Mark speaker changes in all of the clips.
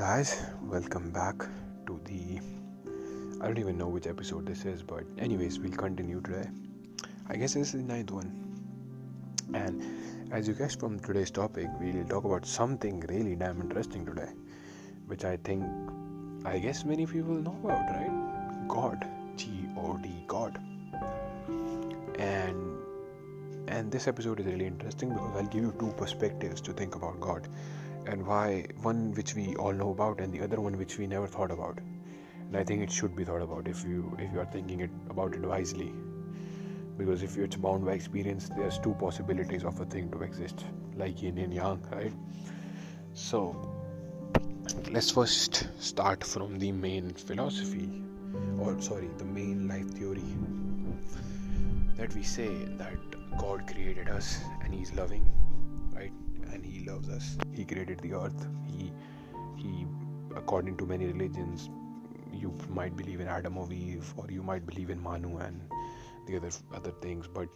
Speaker 1: guys, welcome back to the. I don't even know which episode this is, but anyways, we'll continue today. I guess this is the ninth one. And as you guessed from today's topic, we'll talk about something really damn interesting today, which I think, I guess many people know about, right? God, G O D, God. And and this episode is really interesting because I'll give you two perspectives to think about God and why one which we all know about and the other one which we never thought about. And i think it should be thought about if you if you are thinking it about it wisely. Because if it's bound by experience there's two possibilities of a thing to exist like yin and yang right? So let's first start from the main philosophy or sorry the main life theory. That we say that god created us and he's loving he loves us. He created the earth. He he according to many religions you might believe in adam or eve or you might believe in manu and the other other things but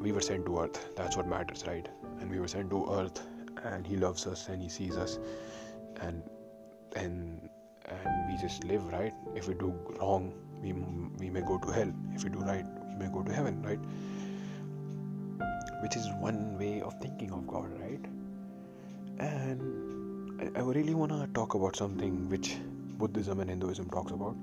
Speaker 1: we were sent to earth. That's what matters right? And we were sent to earth and he loves us and he sees us and and and we just live right? If we do wrong we we may go to hell. If we do right we may go to heaven right which is one way of thinking of God, right? And I, I really want to talk about something which Buddhism and Hinduism talks about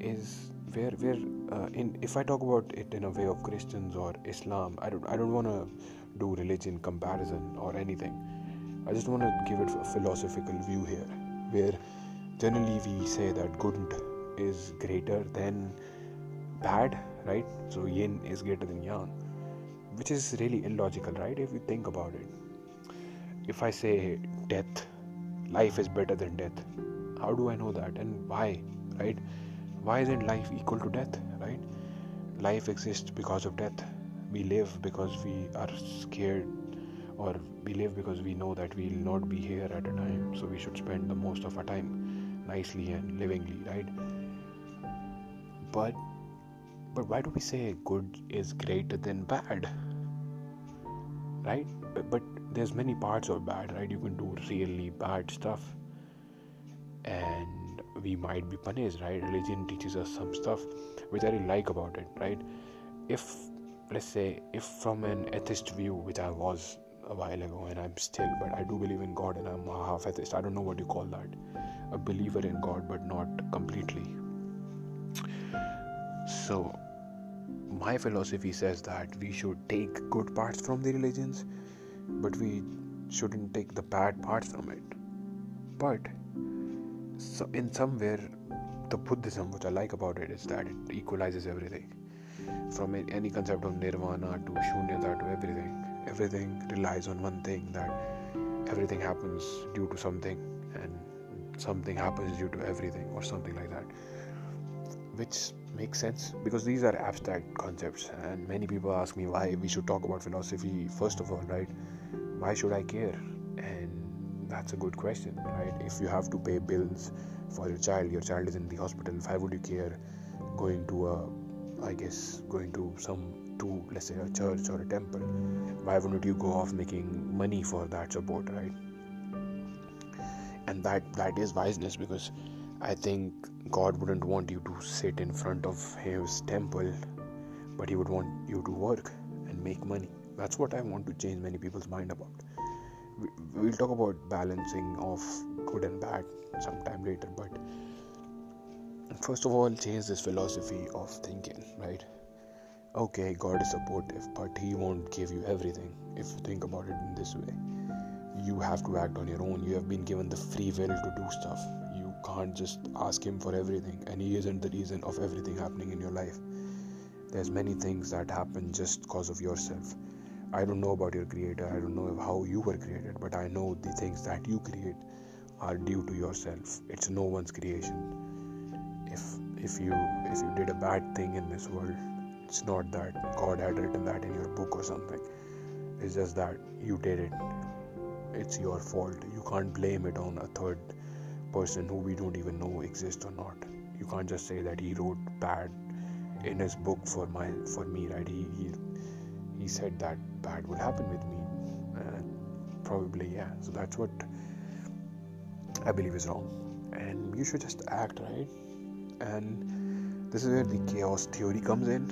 Speaker 1: is where where uh, in if I talk about it in a way of Christians or Islam, I don't I don't want to do religion comparison or anything. I just want to give it a philosophical view here, where generally we say that good is greater than bad, right? So yin is greater than yang which is really illogical, right? If you think about it. If I say death, life is better than death, how do I know that and why, right? Why isn't life equal to death, right? Life exists because of death. We live because we are scared, or we live because we know that we'll not be here at a time, so we should spend the most of our time nicely and livingly, right? But but why do we say good is greater than bad? Right? But, but there's many parts of bad, right? You can do really bad stuff and we might be punished, right? Religion teaches us some stuff which I really like about it, right? If let's say if from an atheist view, which I was a while ago and I'm still, but I do believe in God and I'm a half atheist. I don't know what you call that. A believer in God, but not completely. So my philosophy says that we should take good parts from the religions, but we shouldn't take the bad parts from it. But so in somewhere, the Buddhism, which I like about it, is that it equalizes everything. From any concept of nirvana to shunyata to everything, everything relies on one thing that everything happens due to something, and something happens due to everything, or something like that. Which makes sense because these are abstract concepts and many people ask me why we should talk about philosophy first of all right? Why should i care? And that's a good question right? If you have to pay bills for your child your child is in the hospital why would you care going to a i guess going to some to let's say a church or a temple? Why wouldn't you go off making money for that support right? And that that is wiseness because I think God wouldn't want you to sit in front of His temple, but He would want you to work and make money. That's what I want to change many people's mind about. We'll talk about balancing of good and bad sometime later, but first of all, change this philosophy of thinking, right? Okay, God is supportive, but He won't give you everything if you think about it in this way. You have to act on your own. You have been given the free will to do stuff can't just ask him for everything and he isn't the reason of everything happening in your life. There's many things that happen just because of yourself. I don't know about your creator. I don't know how you were created but i know the things that you create are due to yourself. It's no one's creation. If if you if you did a bad thing in this world it's not that god had written that in your book or something. It's just that you did it. It's your fault. You can't blame it on a third person who we don't even know exists or not. You can't just say that he wrote bad in his book for my for me, right? He he, he said that bad would happen with me, and probably yeah. So that's what I believe is wrong. And you should just act right. And this is where the chaos theory comes in,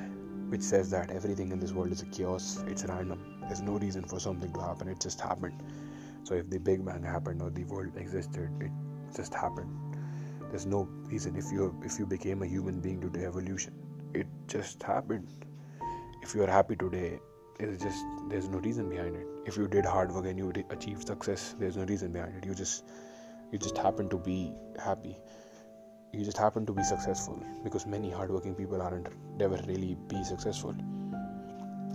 Speaker 1: which says that everything in this world is a chaos, it's random. There's no reason for something to happen, it just happened. So if the Big Bang happened or the world existed, it just happened. There's no reason if you if you became a human being due to evolution. It just happened. If you are happy today, it's just there's no reason behind it if you did hard work and you achieved success there's no reason behind it you just you just happen to be happy you just happen to be successful because many hardworking people aren't never really be successful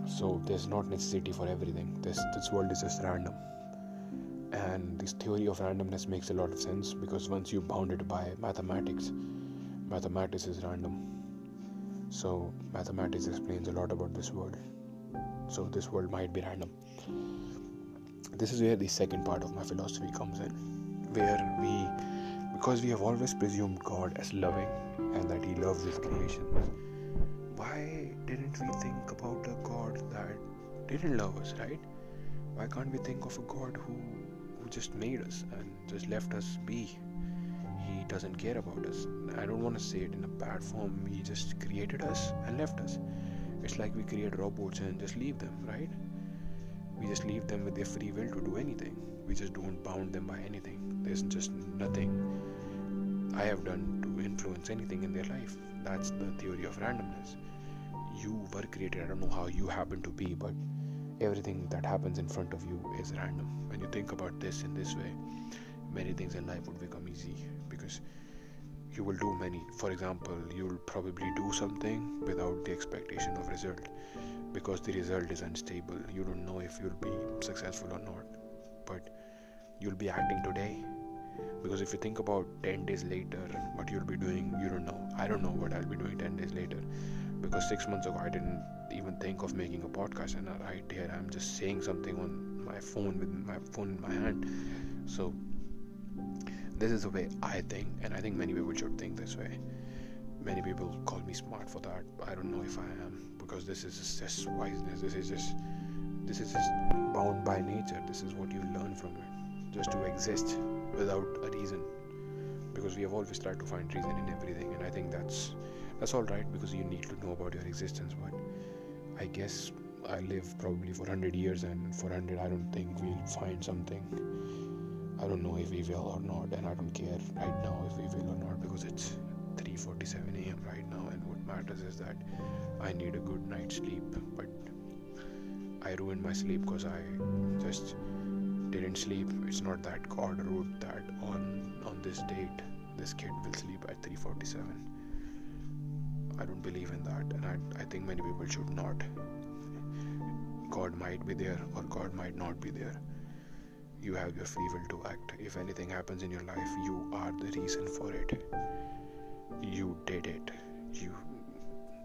Speaker 1: so there's not necessity for everything this this world is just random and this theory of randomness makes a lot of sense because once you bound it by mathematics mathematics is random. So mathematics explains a lot about this world. So this world might be random. This is where the second part of my philosophy comes in where we because we have always presumed god as loving and that he loves his creations why didn't we think about a god that didn't love us right? Why can't we think of a god who just made us and just left us be he doesn't care about us i don't want to say it in a bad form he just created us and left us it's like we create robots and just leave them, right? We just leave them with their free will to do anything. We just don't bound them by anything. There's just nothing I have done to influence anything in their life. That's the theory of randomness. You were created. I don't know how you happen to be, but everything that happens in front of you is random. When you think about this in this way, many things in life would become easy because you will do many. For example you will probably do something without the expectation of result because the result is unstable. You don't know if you'll be successful or not but you'll be acting today because if you think about 10 days later what you'll be doing you don't know. I don't know what i'll be doing 10 days later because 6 months ago i didn't even think of making a podcast and right here i'm just saying something on my phone with my phone in my hand so this is the way I think, and I think many people should think this way. Many people call me smart for that. I don't know if I am because this is just wiseness. This is just this is just bound by nature. This is what you learn from it, just to exist without a reason. Because we have always tried to find reason in everything, and I think that's that's all right because you need to know about your existence. But I guess I live probably for 100 years, and for 100, I don't think we'll find something I don't know if we will or not, and I don't care right now if we will or not because it's 3:47 a.m. right now, and what matters is that I need a good night's sleep. But I ruined my sleep because I just didn't sleep. It's not that God wrote that on on this date this kid will sleep at 3:47. I don't believe in that, and I, I think many people should not. God might be there or God might not be there you have your free will to act. If anything happens in your life, you are the reason for it. You did it. You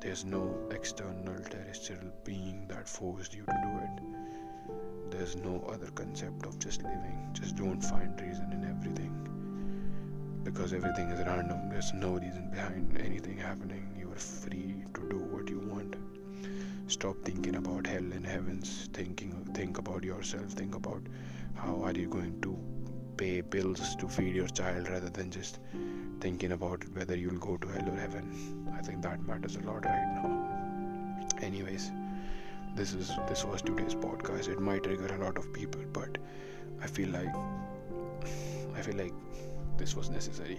Speaker 1: there's no external terrestrial being that forced you to do it. There's no other concept of just living. Just don't find reason in everything. Because everything is random. There's no reason behind anything happening. Are free to do what you want. Stop thinking about hell and heavens. Thinking think about yourself. Think about how are you going to pay bills to feed your child rather than just thinking about whether you'll go to hell or heaven i think that matters a lot right now anyways this is this was today's podcast it might trigger a lot of people but i feel like i feel like this was necessary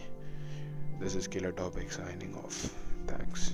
Speaker 1: this is killer topic signing off thanks